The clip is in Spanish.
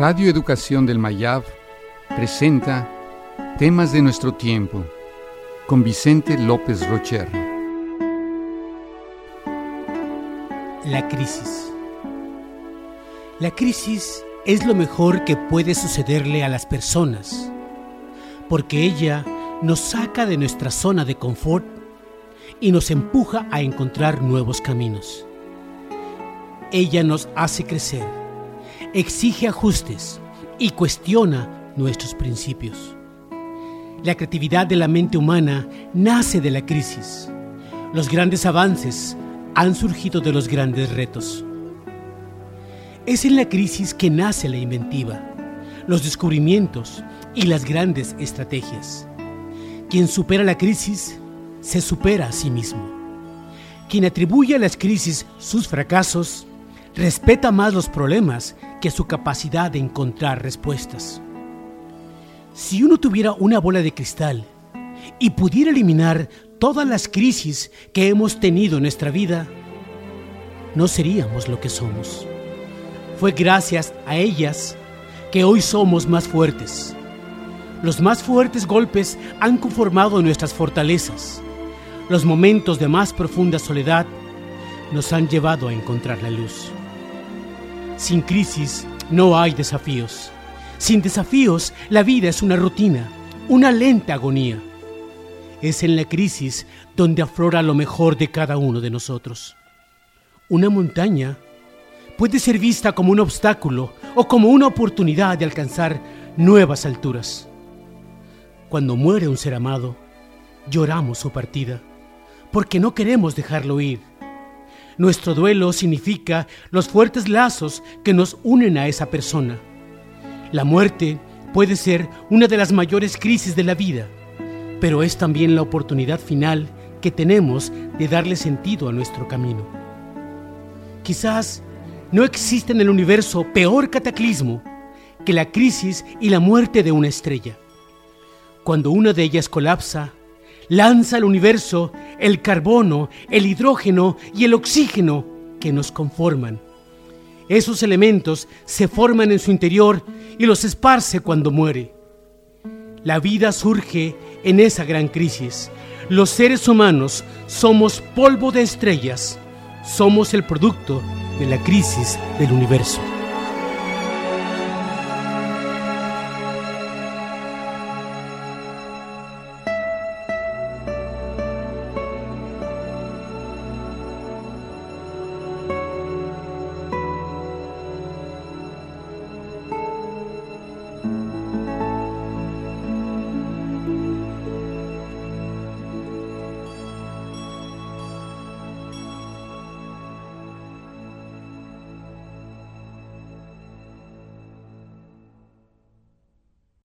Radio Educación del Mayab presenta Temas de nuestro tiempo con Vicente López Rocher. La crisis. La crisis es lo mejor que puede sucederle a las personas, porque ella nos saca de nuestra zona de confort y nos empuja a encontrar nuevos caminos. Ella nos hace crecer, exige ajustes y cuestiona nuestros principios. La creatividad de la mente humana nace de la crisis. Los grandes avances han surgido de los grandes retos. Es en la crisis que nace la inventiva, los descubrimientos y las grandes estrategias. Quien supera la crisis se supera a sí mismo. Quien atribuye a las crisis sus fracasos respeta más los problemas que su capacidad de encontrar respuestas. Si uno tuviera una bola de cristal y pudiera eliminar todas las crisis que hemos tenido en nuestra vida, no seríamos lo que somos. Fue gracias a ellas que hoy somos más fuertes. Los más fuertes golpes han conformado nuestras fortalezas. Los momentos de más profunda soledad nos han llevado a encontrar la luz. Sin crisis no hay desafíos. Sin desafíos la vida es una rutina, una lenta agonía. Es en la crisis donde aflora lo mejor de cada uno de nosotros. Una montaña puede ser vista como un obstáculo o como una oportunidad de alcanzar nuevas alturas. Cuando muere un ser amado, lloramos su partida, porque no queremos dejarlo ir nuestro duelo significa los fuertes lazos que nos unen a esa persona. La muerte puede ser una de las mayores crisis de la vida, pero es también la oportunidad final que tenemos de darle sentido a nuestro camino. Quizás no existe en el universo peor cataclismo que la crisis y la muerte de una estrella. Cuando una de ellas colapsa, lanza al universo el carbono, el hidrógeno y el oxígeno que nos conforman. Esos elementos se forman en su interior y los esparce cuando muere. La vida surge en esa gran crisis. Los seres humanos somos polvo de estrellas. Somos el producto de la crisis del universo.